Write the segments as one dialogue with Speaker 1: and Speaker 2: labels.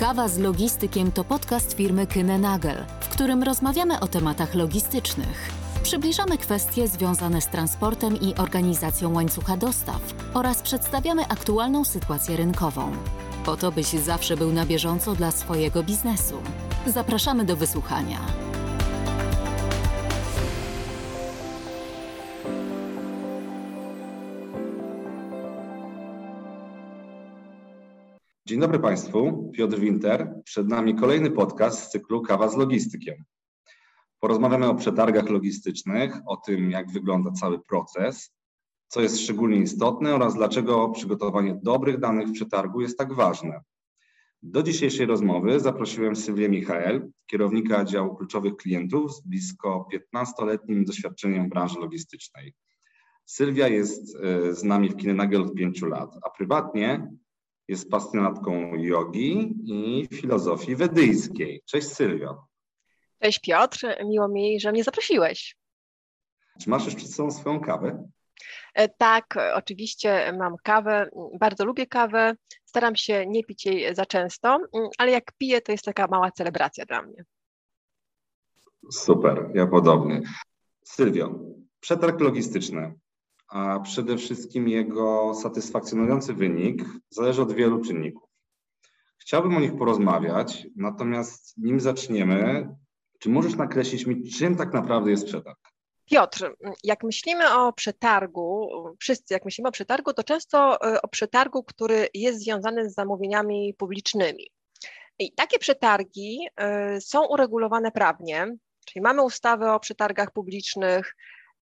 Speaker 1: Kawa z logistykiem to podcast firmy Kyne Nagel, w którym rozmawiamy o tematach logistycznych. Przybliżamy kwestie związane z transportem i organizacją łańcucha dostaw oraz przedstawiamy aktualną sytuację rynkową. Po to, byś zawsze był na bieżąco dla swojego biznesu. Zapraszamy do wysłuchania.
Speaker 2: Dzień dobry Państwu, Piotr Winter. Przed nami kolejny podcast z cyklu Kawa z Logistykiem. Porozmawiamy o przetargach logistycznych, o tym, jak wygląda cały proces, co jest szczególnie istotne oraz dlaczego przygotowanie dobrych danych w przetargu jest tak ważne. Do dzisiejszej rozmowy zaprosiłem Sylwię Michael, kierownika działu kluczowych klientów z blisko 15-letnim doświadczeniem branży logistycznej. Sylwia jest e, z nami w Kinenagel od pięciu lat, a prywatnie jest pasjonatką jogi i filozofii wedyjskiej. Cześć Sylwio.
Speaker 3: Cześć Piotr, miło mi, że mnie zaprosiłeś.
Speaker 2: Czy masz już przed sobą swoją kawę?
Speaker 3: E, tak, oczywiście mam kawę, bardzo lubię kawę, staram się nie pić jej za często, ale jak piję, to jest taka mała celebracja dla mnie.
Speaker 2: Super, ja podobnie. Sylwio, przetarg logistyczny a przede wszystkim jego satysfakcjonujący wynik zależy od wielu czynników. Chciałbym o nich porozmawiać, natomiast nim zaczniemy, czy możesz nakreślić mi, czym tak naprawdę jest przetarg?
Speaker 3: Piotr, jak myślimy o przetargu, wszyscy jak myślimy o przetargu, to często e, o przetargu, który jest związany z zamówieniami publicznymi. I takie przetargi e, są uregulowane prawnie, czyli mamy ustawę o przetargach publicznych,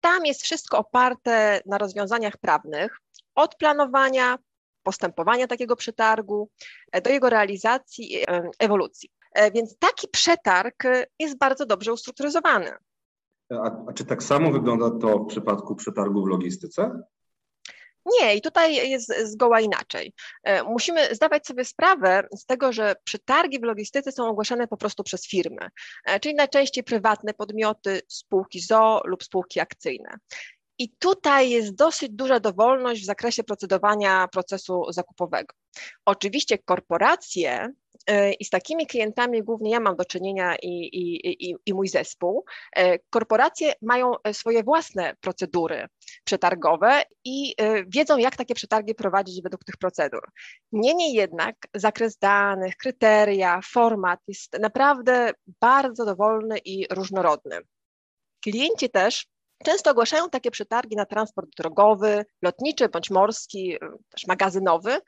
Speaker 3: tam jest wszystko oparte na rozwiązaniach prawnych, od planowania, postępowania takiego przetargu, e, do jego realizacji, e, ewolucji. E, więc taki przetarg jest bardzo dobrze ustrukturyzowany.
Speaker 2: A, a czy tak samo wygląda to w przypadku przetargu w logistyce?
Speaker 3: Nie, i tutaj jest zgoła inaczej. E, musimy zdawać sobie sprawę z tego, że przetargi w logistyce są ogłaszane po prostu przez firmy, e, czyli najczęściej prywatne podmioty, spółki ZO lub spółki akcyjne. I tutaj jest dosyć duża dowolność w zakresie procedowania procesu zakupowego. Oczywiście korporacje e, i z takimi klientami głównie ja mam do czynienia i, i, i, i, mój zespół. E, korporacje mają swoje własne procedury przetargowe i wiedzą, jak takie przetargi prowadzić według tych procedur. Niemniej jednak zakres danych, kryteria, format jest naprawdę bardzo dowolny i różnorodny. Klienci też Często ogłaszają takie przetargi na transport drogowy, lotniczy bądź morski, też magazynowy, y,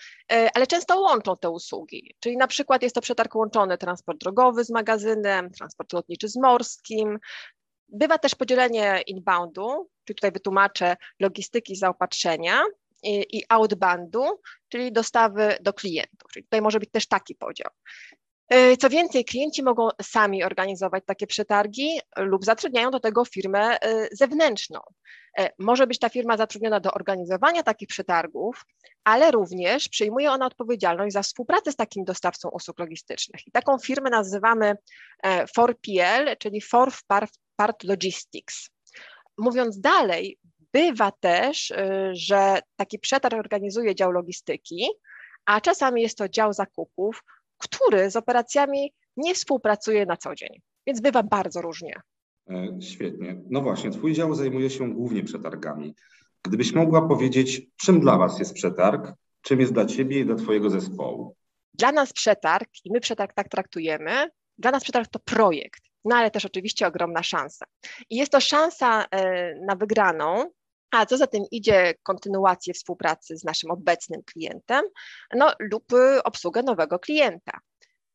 Speaker 3: ale często łączą te usługi. Czyli na przykład jest to przetarg łączony transport drogowy z magazynem, transport lotniczy z morskim. Bywa też podzielenie inboundu, czyli tutaj wytłumaczę logistyki zaopatrzenia i outboundu, czyli dostawy do klientów. Czyli tutaj może być też taki podział. E, co więcej, klienci mogą sami organizować takie przetargi lub zatrudniają do tego firmę e, zewnętrzną. E, może być ta firma zatrudniona do organizowania takich przetargów, ale również przyjmuje ona odpowiedzialność za współpracę z takim dostawcą usług logistycznych. I taką firmę nazywamy 4PL, czyli For Part Logistics. Mówiąc dalej, bywa też, że taki przetarg organizuje dział logistyki, a czasami jest to dział zakupów który z operacjami nie współpracuje na co dzień. Więc bywa bardzo różnie.
Speaker 2: E, świetnie. No właśnie, Twój dział zajmuje się głównie przetargami. Gdybyś mogła powiedzieć, czym dla Was jest przetarg, czym jest dla Ciebie i dla Twojego zespołu?
Speaker 3: Dla nas przetarg, i my przetarg tak traktujemy, dla nas przetarg to projekt, no ale też oczywiście ogromna szansa. I jest to szansa e, na wygraną, a co za tym idzie kontynuację współpracy z naszym obecnym klientem, no lub y, obsługę nowego klienta.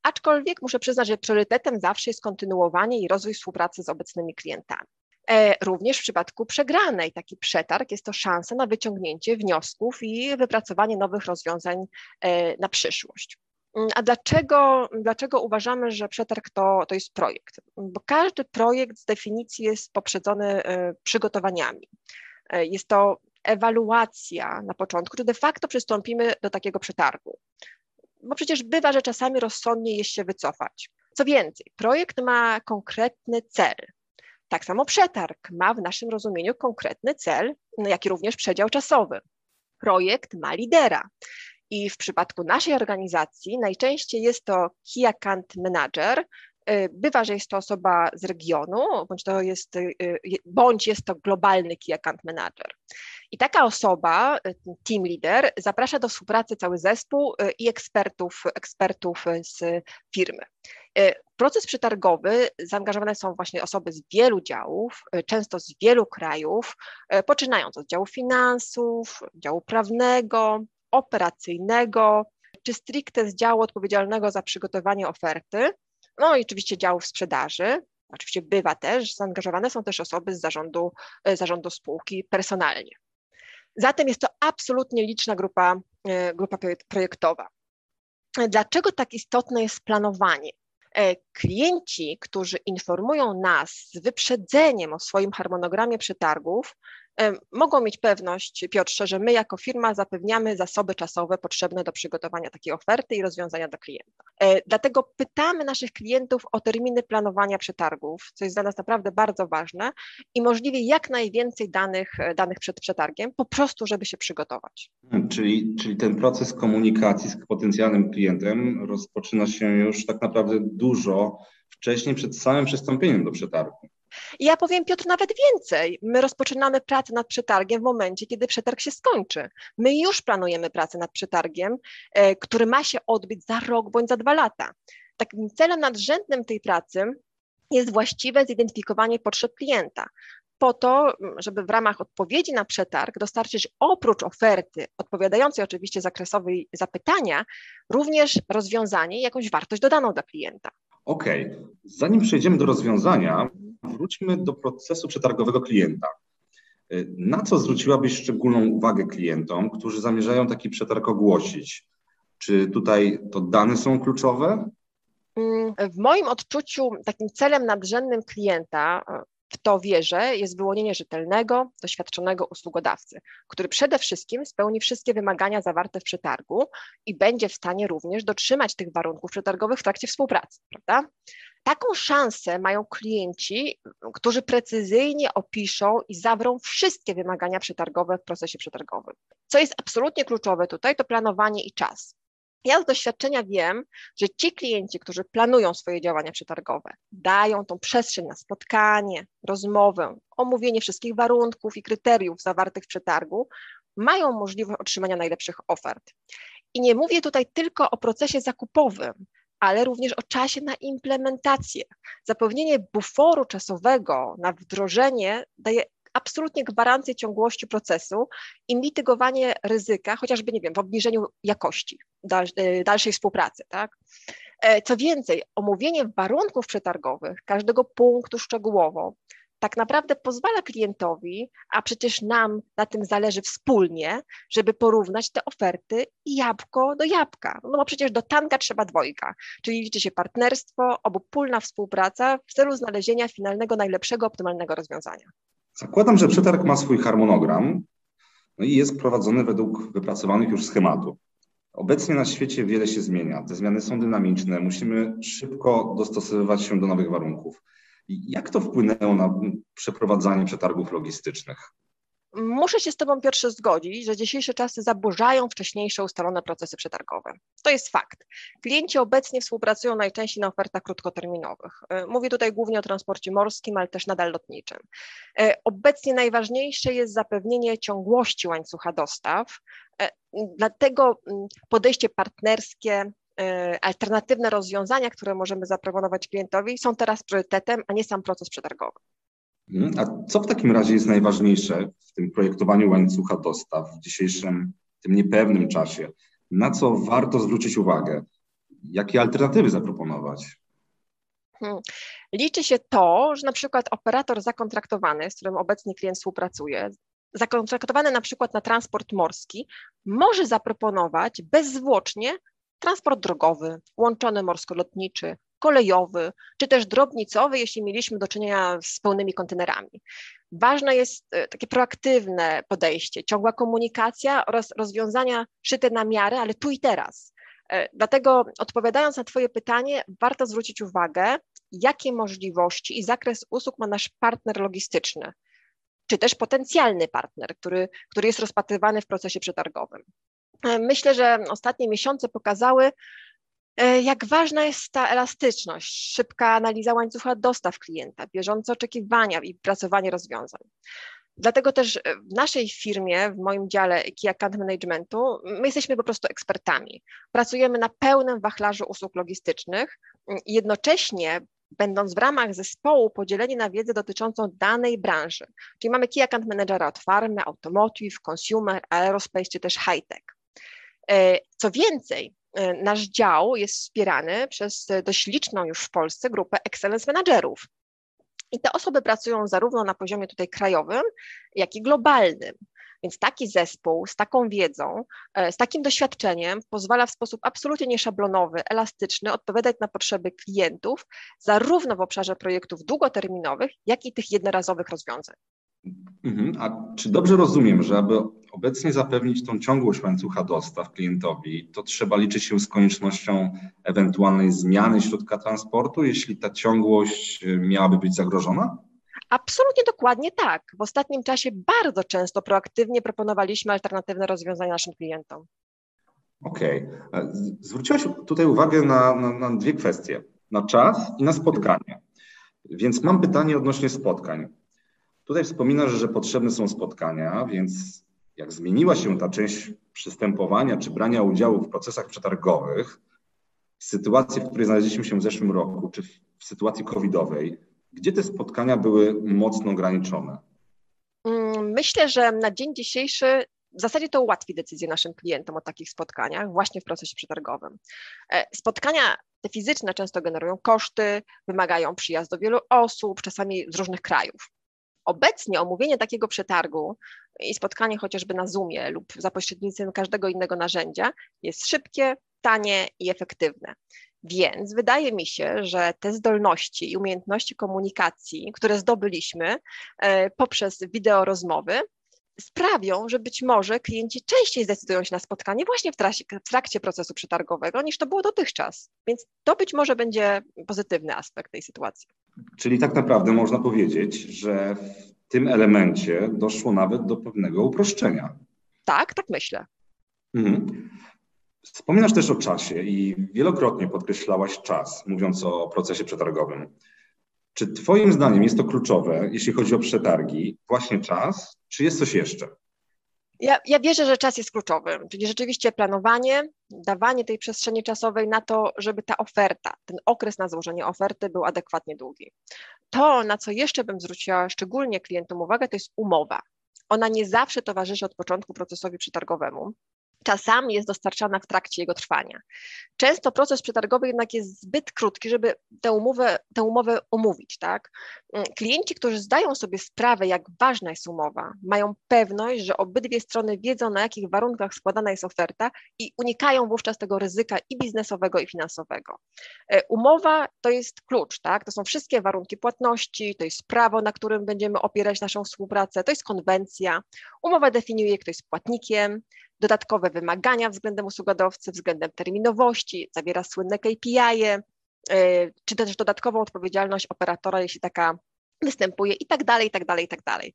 Speaker 3: Aczkolwiek muszę przyznać, że priorytetem zawsze jest kontynuowanie i rozwój współpracy z obecnymi klientami. E, również w przypadku przegranej taki przetarg jest to szansa na wyciągnięcie wniosków i wypracowanie nowych rozwiązań e, na przyszłość. Mm, a dlaczego, dlaczego uważamy, że przetarg to, to jest projekt? Bo każdy projekt z definicji jest poprzedzony e, przygotowaniami. E, jest to ewaluacja na początku, czy de facto przystąpimy do takiego przetargu. Bo przecież bywa, że czasami rozsądnie jest się wycofać. Co więcej, projekt ma konkretny cel. Tak samo przetarg ma w naszym rozumieniu konkretny cel, jak i również przedział czasowy. Projekt ma lidera. I w przypadku naszej organizacji najczęściej jest to Key Account Manager, Bywa, że jest to osoba z regionu, bądź, to jest, y, bądź jest to globalny Key Account Manager. I taka osoba, team leader, zaprasza do współpracy cały zespół i ekspertów, ekspertów z firmy. W proces przetargowy zaangażowane są właśnie osoby z wielu działów, często z wielu krajów, poczynając od działu finansów, działu prawnego, operacyjnego, czy stricte z działu odpowiedzialnego za przygotowanie oferty, no i oczywiście działów sprzedaży. Oczywiście bywa też, zaangażowane są też osoby z zarządu, e, zarządu spółki personalnie. Zatem jest to absolutnie liczna grupa, e, grupa projektowa. Dlaczego tak istotne jest planowanie? E, klienci, którzy informują nas z wyprzedzeniem o swoim harmonogramie przetargów, mogą mieć pewność, Piotrze, że my jako firma zapewniamy zasoby czasowe potrzebne do przygotowania takiej oferty i rozwiązania dla klienta. E, dlatego pytamy naszych klientów o terminy planowania przetargów, co jest dla nas naprawdę bardzo ważne i możliwie jak najwięcej danych, e, danych przed przetargiem, po prostu, żeby się przygotować.
Speaker 2: Hmm, czyli, czyli ten proces komunikacji z potencjalnym klientem rozpoczyna się już tak naprawdę dużo wcześniej, przed samym przystąpieniem do przetargu.
Speaker 3: I ja powiem, Piotr, nawet więcej. My rozpoczynamy pracę nad przetargiem w momencie, kiedy przetarg się skończy. My już planujemy pracę nad przetargiem, e, który ma się odbyć za rok bądź za dwa lata. Takim celem nadrzędnym tej pracy jest właściwe zidentyfikowanie potrzeb klienta po to, żeby w ramach odpowiedzi na przetarg dostarczyć oprócz oferty, odpowiadającej oczywiście zakresowej zapytania, również rozwiązanie i jakąś wartość dodaną dla klienta.
Speaker 2: Okay. zanim przejdziemy do rozwiązania, wróćmy do procesu przetargowego klienta. Na co zwróciłabyś szczególną uwagę klientom, którzy zamierzają taki przetarg ogłosić? Czy tutaj to dane są kluczowe?
Speaker 3: Mm, w moim odczuciu takim celem nadrzędnym klienta, w to wierzę, jest wyłonienie rzetelnego, doświadczonego usługodawcy, który przede wszystkim spełni wszystkie wymagania zawarte w przetargu i będzie w stanie również dotrzymać tych warunków przetargowych w trakcie współpracy, prawda? Taką szansę mają klienci, którzy precyzyjnie opiszą i zawrą wszystkie wymagania przetargowe w procesie przetargowym. Co jest absolutnie kluczowe tutaj, to planowanie i czas. Ja z doświadczenia wiem, że ci klienci, którzy planują swoje działania przetargowe, dają tą przestrzeń na spotkanie, rozmowę, omówienie wszystkich warunków i kryteriów zawartych w przetargu, mają możliwość otrzymania najlepszych ofert. I nie mówię tutaj tylko o procesie zakupowym, ale również o czasie na implementację. Zapewnienie buforu czasowego na wdrożenie daje absolutnie gwarancję ciągłości procesu i mitygowanie ryzyka, chociażby, nie wiem, w obniżeniu jakości y, dalszej współpracy, tak? E, co więcej, omówienie warunków przetargowych każdego punktu szczegółowo tak naprawdę pozwala klientowi, a przecież nam na tym zależy wspólnie, żeby porównać te oferty jabłko do jabłka. No bo przecież do tanka trzeba dwojga, czyli liczy się partnerstwo, obopólna współpraca w celu znalezienia finalnego, najlepszego, optymalnego rozwiązania.
Speaker 2: Zakładam, że przetarg ma swój harmonogram no i jest prowadzony według wypracowanych już schematów. Obecnie na świecie wiele się zmienia. Te zmiany są dynamiczne, musimy szybko dostosowywać się do nowych warunków. Jak to wpłynęło na przeprowadzanie przetargów logistycznych?
Speaker 3: Muszę się z Tobą, Piotrze, zgodzić, że dzisiejsze czasy zaburzają wcześniejsze ustalone procesy przetargowe. To jest fakt. Klienci obecnie współpracują najczęściej na ofertach krótkoterminowych. E, mówię tutaj głównie o transporcie morskim, ale też nadal lotniczym. E, obecnie najważniejsze jest zapewnienie ciągłości łańcucha dostaw, e, dlatego mm, podejście partnerskie, alternatywne rozwiązania, które możemy zaproponować klientowi, są teraz priorytetem, a nie sam proces przetargowy.
Speaker 2: Mhm. A co w takim razie jest najważniejsze w tym projektowaniu łańcucha dostaw w dzisiejszym, tym niepewnym czasie? Na co warto zwrócić uwagę? Jakie alternatywy zaproponować?
Speaker 3: Hmm. Liczy się to, że na przykład operator zakontraktowany, z którym obecnie klient współpracuje, zakontraktowany na przykład na transport morski, może zaproponować bezzwłocznie transport drogowy, łączony morsko-lotniczy, kolejowy, czy też drobnicowy, jeśli mieliśmy do czynienia z pełnymi kontenerami. Ważne jest e, takie proaktywne podejście, ciągła komunikacja oraz rozwiązania szyte na miarę, ale tu i teraz. E, dlatego odpowiadając na Twoje pytanie, warto zwrócić uwagę, jakie możliwości i zakres usług ma nasz partner logistyczny, czy też potencjalny partner, który, który jest rozpatrywany w procesie przetargowym. Myślę, że ostatnie miesiące pokazały, jak ważna jest ta elastyczność, szybka analiza łańcucha dostaw klienta, bieżące oczekiwania i pracowanie rozwiązań. Dlatego też w naszej firmie, w moim dziale Key Account Managementu, my jesteśmy po prostu ekspertami. Pracujemy na pełnym wachlarzu usług logistycznych i jednocześnie będąc w ramach zespołu podzieleni na wiedzę dotyczącą danej branży. Czyli mamy Key Account Managera od farmy, automotive, consumer, aerospace czy też high-tech. E, co więcej, e, nasz dział jest wspierany przez dość liczną już w Polsce grupę Excellence Managerów. I te osoby pracują zarówno na poziomie tutaj krajowym, jak i globalnym. Więc taki zespół z taką wiedzą, e, z takim doświadczeniem pozwala w sposób absolutnie nieszablonowy, elastyczny odpowiadać na potrzeby klientów, zarówno w obszarze projektów długoterminowych, jak i tych jednorazowych rozwiązań.
Speaker 2: Mhm. A czy dobrze rozumiem, że aby obecnie zapewnić tą ciągłość łańcucha dostaw klientowi, to trzeba liczyć się z koniecznością ewentualnej zmiany środka transportu, jeśli ta ciągłość e, miałaby być zagrożona?
Speaker 3: Absolutnie dokładnie tak. W ostatnim czasie bardzo często proaktywnie proponowaliśmy alternatywne rozwiązania naszym klientom.
Speaker 2: Okej. Okay. Zwróciłaś tutaj uwagę na, na, na dwie kwestie. Na czas i na spotkanie. Więc mam pytanie odnośnie spotkań. Tutaj wspominasz, że potrzebne są spotkania, więc jak zmieniła się ta część przystępowania czy brania udziału w procesach przetargowych, w sytuacji, w której znaleźliśmy się w zeszłym roku, czy w sytuacji covidowej, gdzie te spotkania były mocno ograniczone?
Speaker 3: Mm, myślę, że na dzień dzisiejszy w zasadzie to ułatwi decyzję naszym klientom o takich spotkaniach właśnie w procesie przetargowym. E, spotkania te fizyczne często generują koszty, wymagają przyjazdu wielu osób, czasami z różnych krajów. Obecnie omówienie takiego przetargu i spotkanie chociażby na Zoomie lub za pośrednictwem każdego innego narzędzia jest szybkie, tanie i efektywne. Więc wydaje mi się, że te zdolności i umiejętności komunikacji, które zdobyliśmy e, poprzez wideo rozmowy, sprawią, że być może klienci częściej zdecydują się na spotkanie właśnie w trakcie, w trakcie procesu przetargowego niż to było dotychczas. Więc to być może będzie pozytywny aspekt tej sytuacji.
Speaker 2: Czyli tak naprawdę można powiedzieć, że w tym elemencie doszło nawet do pewnego uproszczenia.
Speaker 3: Tak, tak myślę.
Speaker 2: Mhm. Wspominasz też o czasie i wielokrotnie podkreślałaś czas, mówiąc o procesie przetargowym. Czy Twoim zdaniem jest to kluczowe, jeśli chodzi o przetargi, właśnie czas, czy jest coś jeszcze?
Speaker 3: Ja, ja, wierzę, że czas jest kluczowy, czyli rzeczywiście planowanie, dawanie tej przestrzeni czasowej na to, żeby ta oferta, ten okres na złożenie oferty był adekwatnie długi. To, na co jeszcze bym zwróciła szczególnie klientom uwagę, to jest umowa. Ona nie zawsze towarzyszy od początku procesowi przetargowemu czasami jest dostarczana w trakcie jego trwania. Często proces przetargowy jednak jest zbyt krótki, żeby tę umowę, tę umowę umówić. Tak? Mm, klienci, którzy zdają sobie sprawę, jak ważna jest umowa, mają pewność, że obydwie strony wiedzą, na jakich warunkach składana jest oferta i unikają wówczas tego ryzyka i biznesowego, i finansowego. E, umowa to jest klucz, tak? to są wszystkie warunki płatności, to jest prawo, na którym będziemy opierać naszą współpracę, to jest konwencja. Umowa definiuje, kto jest płatnikiem, dodatkowe wymagania względem usługodawcy, względem terminowości, zawiera słynne KPI, -e, czy też dodatkową odpowiedzialność operatora, jeśli taka występuje i tak dalej, i tak dalej, i tak dalej.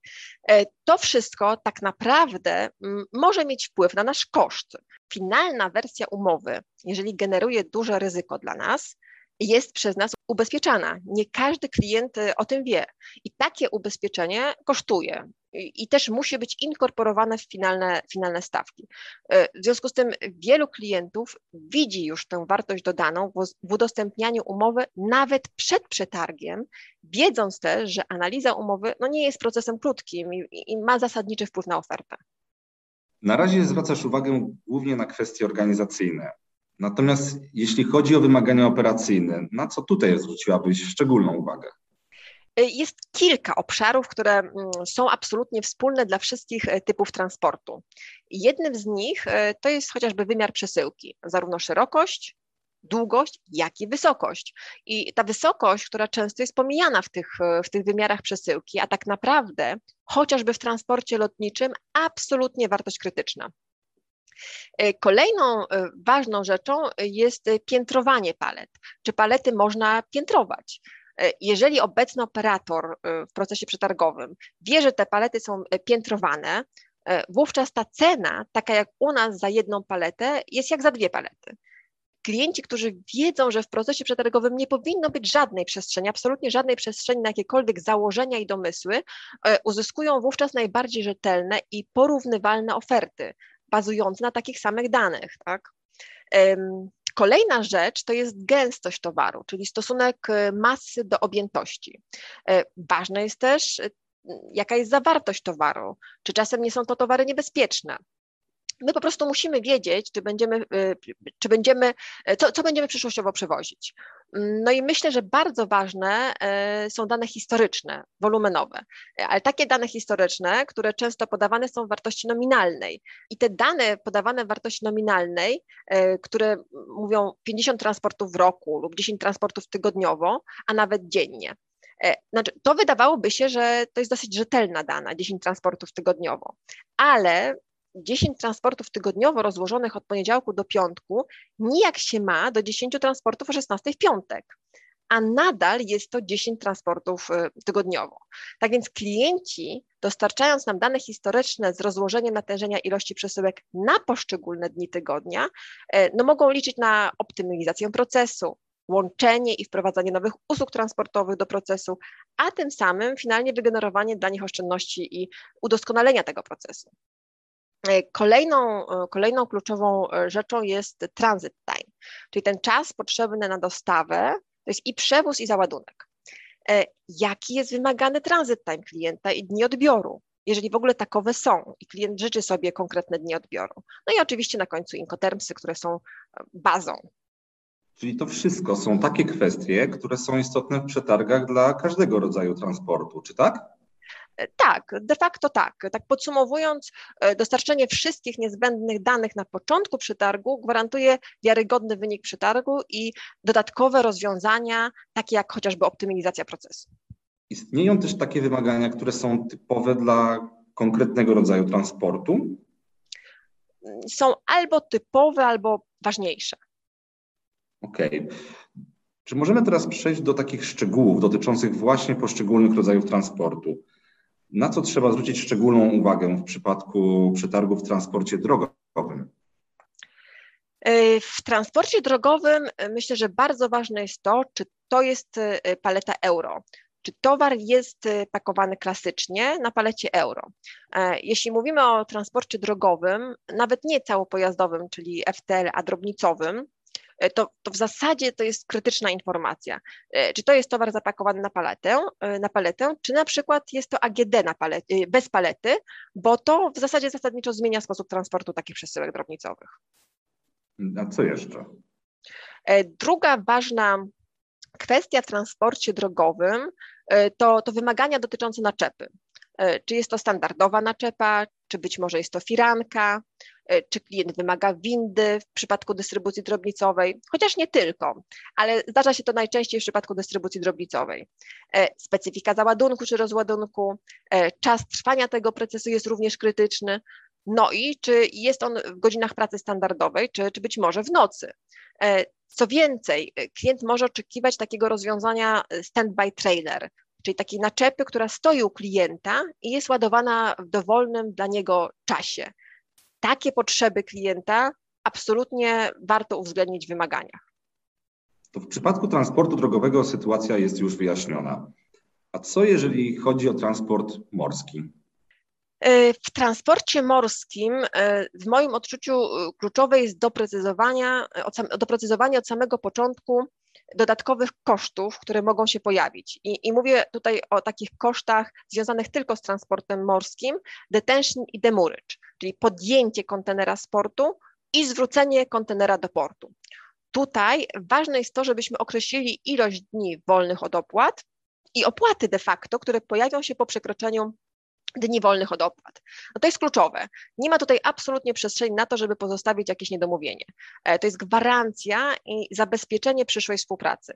Speaker 3: E, to wszystko tak naprawdę może mieć wpływ na nasz koszt. Finalna wersja umowy, jeżeli generuje duże ryzyko dla nas, jest przez nas ubezpieczana. Nie każdy klient y, o tym wie. I takie ubezpieczenie kosztuje i też musi być inkorporowane w finalne, finalne stawki. Y, w związku z tym wielu klientów widzi już tę wartość dodaną w udostępnianiu umowy nawet przed przetargiem, wiedząc też, że analiza umowy no nie jest procesem krótkim i, i ma zasadniczy wpływ na ofertę.
Speaker 2: Na razie zwracasz uwagę głównie na kwestie organizacyjne. Natomiast jeśli chodzi o wymagania operacyjne, na co tutaj zwróciłabyś szczególną uwagę?
Speaker 3: Y, jest kilka obszarów, które mm, są absolutnie wspólne dla wszystkich e, typów transportu. Jednym z nich e, to jest chociażby wymiar przesyłki, zarówno szerokość, długość, jak i wysokość. I ta wysokość, która często jest pomijana w tych, e, w tych wymiarach przesyłki, a tak naprawdę chociażby w transporcie lotniczym absolutnie wartość krytyczna. Kolejną ważną rzeczą jest piętrowanie palet. Czy palety można piętrować? E, jeżeli obecny operator w procesie przetargowym wie, że te palety są piętrowane, wówczas ta cena, taka jak u nas za jedną paletę, jest jak za dwie palety klienci, którzy wiedzą, że w procesie przetargowym nie powinno być żadnej przestrzeni, absolutnie żadnej przestrzeni na jakiekolwiek założenia i domysły, e, uzyskują wówczas najbardziej rzetelne i porównywalne oferty, bazujące na takich samych danych. Tak? Kolejna rzecz to jest gęstość towaru, czyli stosunek e, masy do objętości. E, ważne jest też, jaka jest zawartość towaru, czy czasem nie są to towary niebezpieczne my po prostu musimy wiedzieć, czy będziemy, y, czy będziemy co, co będziemy przyszłościowo przewozić. No i myślę, że bardzo ważne y, są dane historyczne, wolumenowe, ale takie dane historyczne, które często podawane są w wartości nominalnej. I te dane podawane w wartości nominalnej, y, które mówią 50 transportów w roku lub 10 transportów tygodniowo, a nawet dziennie. Znaczy, to wydawałoby się, że to jest dosyć rzetelna dana, 10 transportów tygodniowo, ale 10 transportów tygodniowo rozłożonych od poniedziałku do piątku nijak się ma do 10 transportów o 16 w piątek, a nadal jest to 10 transportów y, tygodniowo. Tak więc klienci, dostarczając nam dane historyczne z rozłożeniem natężenia ilości przesyłek na poszczególne dni tygodnia, y, no mogą liczyć na optymalizację procesu, łączenie i wprowadzanie nowych usług transportowych do procesu, a tym samym finalnie wygenerowanie dla nich oszczędności i udoskonalenia tego procesu. E, kolejną, e, kolejną kluczową e, rzeczą jest transit time, czyli ten czas potrzebny na dostawę, to jest i przewóz, i załadunek. Jaki jest wymagany transit time klienta i dni odbioru, jeżeli w ogóle takowe są i klient życzy sobie konkretne dni odbioru. No i oczywiście na końcu incotermsy, które są bazą.
Speaker 2: Czyli to wszystko są takie kwestie, które są istotne w przetargach dla każdego rodzaju transportu, czy tak?
Speaker 3: Tak, de facto tak. Tak podsumowując, e, dostarczenie wszystkich niezbędnych danych na początku przetargu gwarantuje wiarygodny wynik przetargu i dodatkowe rozwiązania, takie jak chociażby optymalizacja procesu.
Speaker 2: Istnieją też takie wymagania, które są typowe dla konkretnego rodzaju transportu?
Speaker 3: Są albo typowe, albo ważniejsze.
Speaker 2: Okej. Okay. Czy możemy teraz przejść do takich szczegółów dotyczących właśnie poszczególnych rodzajów transportu? Na co trzeba zwrócić szczególną uwagę w przypadku przetargu w transporcie drogowym?
Speaker 3: E, w transporcie drogowym e, myślę, że bardzo ważne jest to, czy to jest e, paleta euro, czy towar jest pakowany klasycznie na palecie euro. Jeśli mówimy o transporcie drogowym, nawet nie całopojazdowym, czyli FTL, a drobnicowym, to, to w zasadzie to jest krytyczna informacja. E, czy to jest towar zapakowany na paletę, e, na paletę czy na przykład jest to AGD na palety, bez palety, bo to w zasadzie zasadniczo zmienia sposób transportu takich przesyłek drobnicowych.
Speaker 2: A co jeszcze?
Speaker 3: Druga ważna kwestia w transporcie drogowym to, to wymagania dotyczące naczepy. Czy jest to standardowa naczepa, czy być może jest to firanka, E, czy klient wymaga windy w przypadku dystrybucji drobnicowej, chociaż nie tylko, ale zdarza się to najczęściej w przypadku dystrybucji drobnicowej. E, specyfika załadunku czy rozładunku, e, czas trwania tego procesu jest również krytyczny. No i czy jest on w godzinach pracy standardowej, czy, czy być może w nocy. Co więcej, klient może oczekiwać takiego rozwiązania stand-by trailer, czyli takiej naczepy, która stoi u klienta i jest ładowana w dowolnym dla niego czasie takie potrzeby klienta absolutnie warto uwzględnić w wymaganiach.
Speaker 2: To w przypadku transportu drogowego sytuacja jest już wyjaśniona. A co jeżeli chodzi o transport morski?
Speaker 3: E, w transporcie morskim, e, w moim odczuciu, e, kluczowe jest doprecyzowanie, doprecyzowanie od samego początku dodatkowych kosztów, które mogą się pojawić. I, I, mówię tutaj o takich kosztach związanych tylko z transportem morskim, detention i demurrage, czyli podjęcie kontenera z portu i zwrócenie kontenera do portu. Tutaj ważne jest to, żebyśmy określili ilość dni wolnych od opłat i opłaty de facto, które pojawią się po przekroczeniu dni wolnych od opłat. No to jest kluczowe. Nie ma tutaj absolutnie przestrzeni na to, żeby pozostawić jakieś niedomówienie. E, to jest gwarancja i zabezpieczenie przyszłej współpracy.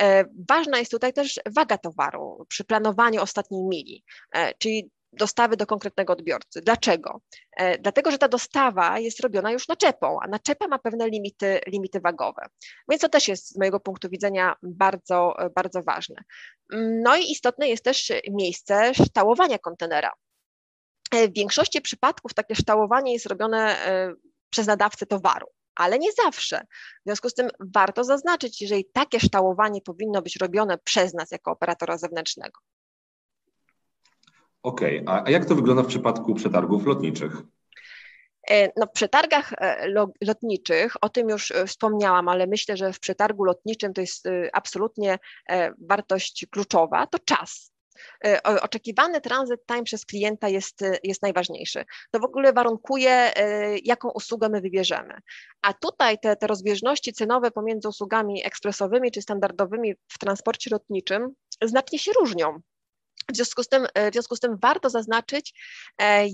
Speaker 3: E, ważna jest tutaj też waga towaru przy planowaniu ostatniej mili, e, czyli dostawy do konkretnego odbiorcy. Dlaczego? E, dlatego, że ta dostawa jest robiona już naczepą, a naczepa ma pewne limity, limity wagowe. Więc to też jest z mojego punktu widzenia bardzo, bardzo ważne. No i istotne jest też miejsce ształowania kontenera. w większości przypadków takie ształowanie jest robione przez nadawcę towaru ale nie zawsze. W związku z tym warto zaznaczyć, jeżeli takie ształowanie powinno być robione przez nas jako operatora zewnętrznego.
Speaker 2: Okej, okay. a jak to wygląda w przypadku przetargów lotniczych?
Speaker 3: E, no, w przetargach e, lotniczych, o tym już e, wspomniałam, ale myślę, że w przetargu lotniczym to jest absolutnie wartość kluczowa, to czas. Oczekiwany transit time przez klienta jest, jest najważniejszy. To w ogóle warunkuje, jaką usługę my wybierzemy. A tutaj te, te rozbieżności cenowe pomiędzy usługami ekspresowymi czy standardowymi w transporcie lotniczym znacznie się różnią. W związku, z tym, w związku z tym warto zaznaczyć,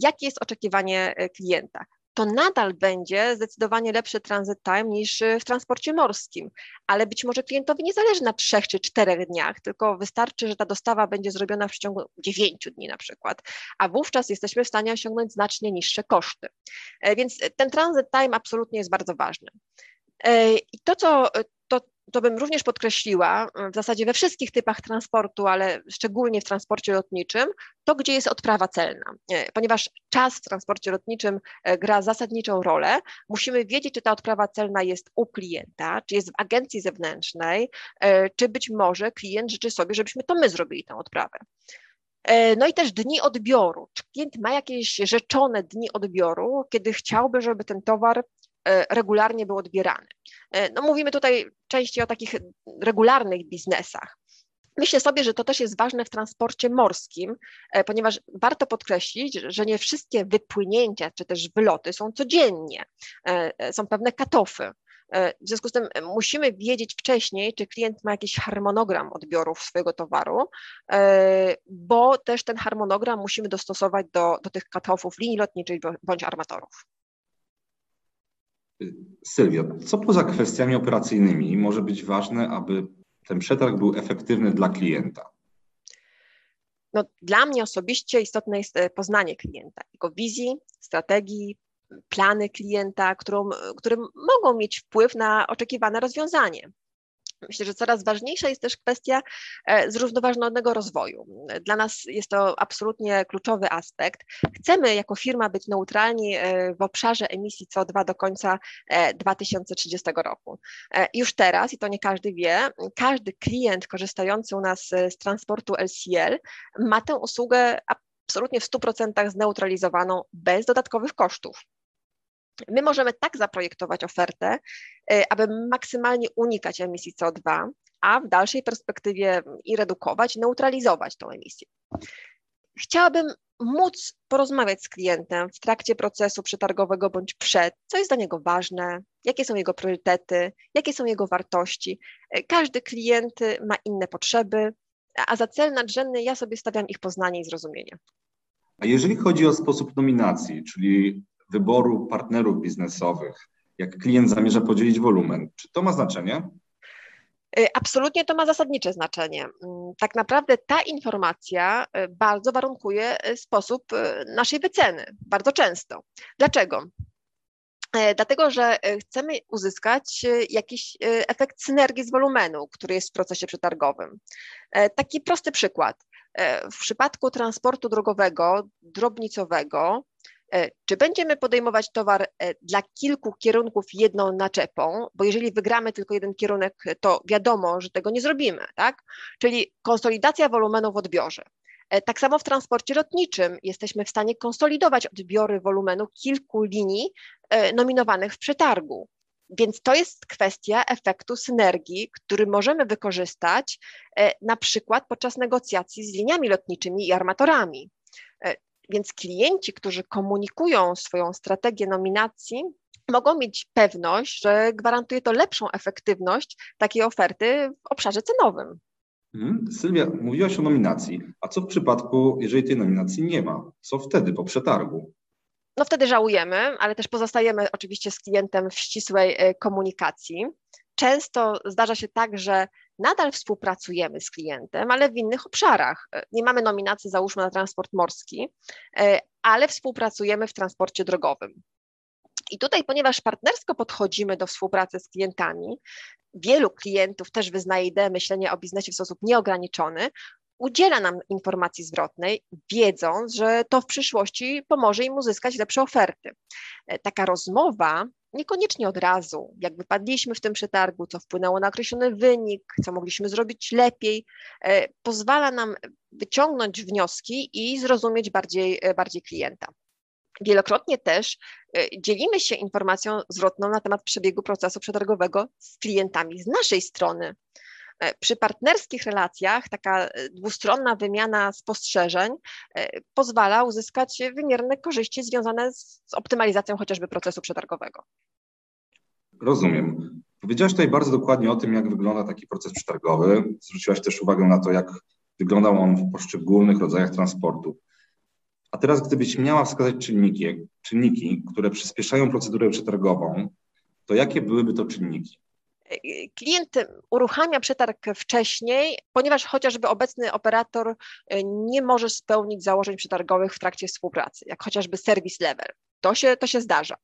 Speaker 3: jakie jest oczekiwanie klienta to nadal będzie zdecydowanie lepszy transit time niż w transporcie morskim, ale być może klientowi nie zależy na trzech czy czterech dniach, tylko wystarczy, że ta dostawa będzie zrobiona w przeciągu dziewięciu dni na przykład, a wówczas jesteśmy w stanie osiągnąć znacznie niższe koszty. E, więc ten transit time absolutnie jest bardzo ważny. E, I to, co to bym również podkreśliła, e, w zasadzie we wszystkich typach transportu, ale szczególnie w transporcie lotniczym, to gdzie jest odprawa celna. E, ponieważ czas w transporcie lotniczym e, gra zasadniczą rolę, musimy wiedzieć, czy ta odprawa celna jest u klienta, czy jest w agencji zewnętrznej, czy być może klient życzy sobie, żebyśmy to my zrobili tę odprawę. No i też dni odbioru. Czy klient ma jakieś rzeczone dni odbioru, kiedy chciałby, żeby ten towar regularnie był odbierany. E, no mówimy tutaj częściej o takich regularnych biznesach. Myślę sobie, że to też jest ważne w transporcie morskim, e, ponieważ warto podkreślić, że nie wszystkie wypłynięcia czy też wyloty są codziennie, są pewne katofy. W związku z tym musimy wiedzieć wcześniej, czy klient ma jakiś harmonogram odbiorów swojego towaru, bo też ten harmonogram musimy dostosować do, do tych katofów linii lotniczych bądź armatorów.
Speaker 2: Sylwia, co poza kwestiami operacyjnymi może być ważne, aby ten przetarg był efektywny dla klienta?
Speaker 3: No, dla mnie osobiście istotne jest e, poznanie klienta, jego wizji, strategii, plany klienta, którą, które mogą mieć wpływ na oczekiwane rozwiązanie. Myślę, że coraz ważniejsza jest też kwestia e, zrównoważonego rozwoju. Dla nas jest to absolutnie kluczowy aspekt. Chcemy jako firma być neutralni e, w obszarze emisji CO2 do końca 2030 e, roku. Już teraz, i to nie każdy wie, każdy klient korzystający u nas z transportu LCL ma tę usługę absolutnie w 100% zneutralizowaną bez dodatkowych kosztów. My możemy tak zaprojektować ofertę, y, aby maksymalnie unikać emisji CO2, a w dalszej perspektywie i redukować, neutralizować tą emisję. Chciałabym móc porozmawiać z klientem w trakcie procesu przetargowego bądź przed, co jest dla niego ważne, jakie są jego priorytety, jakie są jego wartości. Y, każdy klient ma inne potrzeby, a za cel nadrzędny ja sobie stawiam ich poznanie i zrozumienie.
Speaker 2: A jeżeli chodzi o sposób nominacji, czyli wyboru partnerów biznesowych, jak klient zamierza podzielić wolumen. Czy to ma znaczenie?
Speaker 3: Y, absolutnie to ma zasadnicze znaczenie. Mm, tak naprawdę ta informacja y, bardzo warunkuje y, sposób naszej wyceny, bardzo często. Dlaczego? Dlatego, że chcemy uzyskać jakiś efekt synergii z wolumenu, który jest w procesie przetargowym. Taki prosty przykład. W przypadku transportu drogowego, drobnicowego, czy będziemy podejmować towar e, dla kilku kierunków jedną naczepą, bo jeżeli wygramy tylko jeden kierunek, to wiadomo, że tego nie zrobimy, tak? Czyli konsolidacja wolumenu w odbiorze. E, tak samo w transporcie lotniczym jesteśmy w stanie konsolidować odbiory wolumenu kilku linii nominowanych w przetargu. Więc to jest kwestia efektu synergii, który możemy wykorzystać na przykład podczas negocjacji z liniami lotniczymi i armatorami. Więc klienci, którzy komunikują swoją strategię nominacji, mogą mieć pewność, że gwarantuje to lepszą efektywność takiej oferty w obszarze cenowym.
Speaker 2: Hmm. Sylwia, mówiłaś o nominacji. A co w przypadku, jeżeli tej nominacji nie ma? Co wtedy po przetargu?
Speaker 3: No wtedy żałujemy, ale też pozostajemy oczywiście z klientem w ścisłej e, komunikacji. Często zdarza się tak, że nadal współpracujemy z klientem, ale w innych obszarach. Nie mamy nominacji, załóżmy, na transport morski, e, ale współpracujemy w transporcie drogowym. I tutaj, ponieważ partnersko podchodzimy do współpracy z klientami, wielu klientów też wyznaje ideę myślenia o biznesie w sposób nieograniczony, udziela nam informacji zwrotnej, wiedząc, że to w przyszłości pomoże im uzyskać lepsze oferty. E, taka rozmowa niekoniecznie od razu, jak wypadliśmy w tym przetargu, co wpłynęło na określony wynik, co mogliśmy zrobić lepiej, e, pozwala nam wyciągnąć wnioski i zrozumieć bardziej, e, bardziej klienta. Wielokrotnie też dzielimy się informacją zwrotną na temat przebiegu procesu przetargowego z klientami z naszej strony. E, przy partnerskich relacjach taka e, dwustronna wymiana spostrzeżeń e, pozwala uzyskać wymierne korzyści związane z optymalizacją chociażby procesu przetargowego.
Speaker 2: Rozumiem. Powiedziałaś tutaj bardzo dokładnie o tym, jak wygląda taki proces przetargowy. Zwróciłaś też uwagę na to, jak wyglądał on w poszczególnych rodzajach transportu. A teraz, gdybyś miała wskazać czynniki, czynniki, które przyspieszają procedurę przetargową, to jakie byłyby to czynniki?
Speaker 3: Klient uruchamia przetarg wcześniej, ponieważ chociażby obecny operator e, nie może spełnić założeń przetargowych w trakcie współpracy, jak chociażby service level. To się, to się zdarza.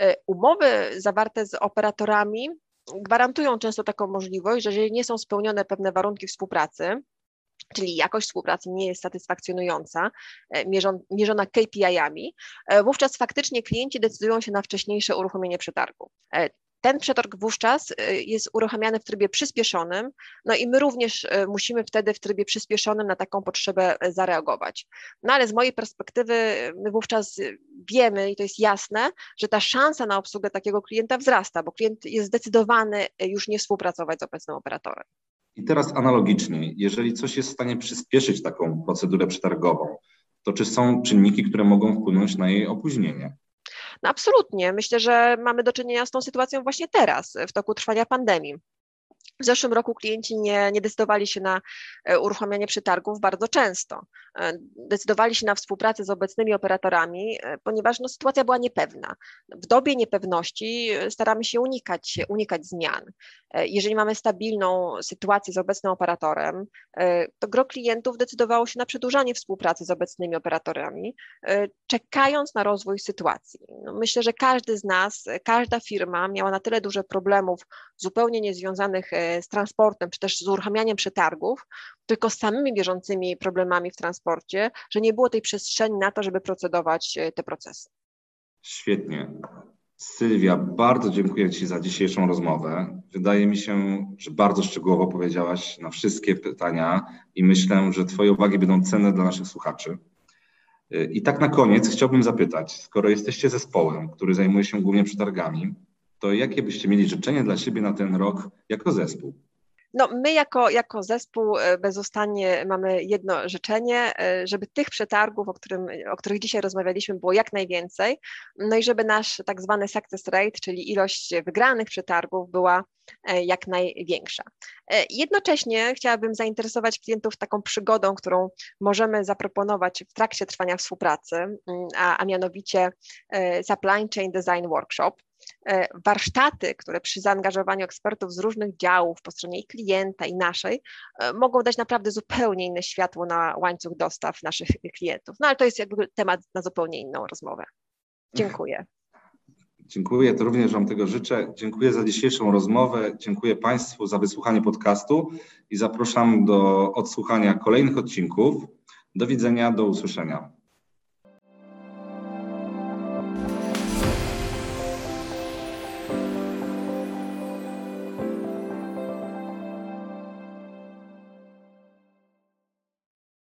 Speaker 3: E, umowy zawarte z operatorami gwarantują często taką możliwość, że jeżeli nie są spełnione pewne warunki współpracy, czyli jakość współpracy nie jest satysfakcjonująca, e, mierzona KPI-ami, wówczas faktycznie klienci decydują się na wcześniejsze uruchomienie przetargu ten przetarg wówczas y, jest uruchamiany w trybie przyspieszonym, no i my również y, musimy wtedy w trybie przyspieszonym na taką potrzebę y, zareagować. No ale z mojej perspektywy my wówczas wiemy i to jest jasne, że ta szansa na obsługę takiego klienta wzrasta, bo klient jest zdecydowany już nie współpracować z obecnym operatorem.
Speaker 2: I teraz analogicznie, jeżeli coś jest w stanie przyspieszyć taką procedurę przetargową, to czy są czynniki, które mogą wpłynąć na jej opóźnienie?
Speaker 3: No absolutnie. Myślę, że mamy do czynienia z tą sytuacją właśnie teraz, w toku trwania pandemii. W zeszłym roku klienci nie, nie decydowali się na e, uruchamianie przetargów bardzo często. E, decydowali się na współpracę z obecnymi operatorami, e, ponieważ no, sytuacja była niepewna. W dobie niepewności staramy się unikać, unikać zmian. Jeżeli mamy stabilną sytuację z obecnym operatorem, to gro klientów decydowało się na przedłużanie współpracy z obecnymi operatorami, czekając na rozwój sytuacji. No, myślę, że każdy z nas, każda firma miała na tyle duże problemów zupełnie niezwiązanych z transportem, czy też z uruchamianiem przetargów, tylko z samymi bieżącymi problemami w transporcie, że nie było tej przestrzeni na to, żeby procedować e, te procesy.
Speaker 2: Świetnie. Sylwia, bardzo dziękuję Ci za dzisiejszą rozmowę. Wydaje mi się, że bardzo szczegółowo powiedziałaś na wszystkie pytania i myślę, że Twoje uwagi będą cenne dla naszych słuchaczy. E, I tak na koniec chciałbym zapytać, skoro jesteście zespołem, który zajmuje się głównie przetargami, to jakie byście mieli życzenie dla siebie na ten rok jako zespół?
Speaker 3: No, my jako, jako zespół e, bezustannie mamy jedno życzenie, e, żeby tych przetargów, o, którym, o których dzisiaj rozmawialiśmy, było jak najwięcej, no i żeby nasz tak zwany success rate, czyli ilość wygranych przetargów była e, jak największa. Jednocześnie chciałabym zainteresować klientów taką przygodą, którą możemy zaproponować w trakcie trwania współpracy, mm, a, a mianowicie Supply Chain Design Workshop. E, warsztaty, które przy zaangażowaniu ekspertów z różnych działów po stronie i klienta, i naszej, e, mogą dać naprawdę zupełnie inne światło na łańcuch dostaw naszych klientów. No ale to jest jakby temat na zupełnie inną rozmowę. Dziękuję.
Speaker 2: Dziękuję, to również Wam tego życzę. Dziękuję za dzisiejszą rozmowę. Dziękuję Państwu za wysłuchanie podcastu i zapraszam do odsłuchania kolejnych odcinków. Do widzenia, do usłyszenia.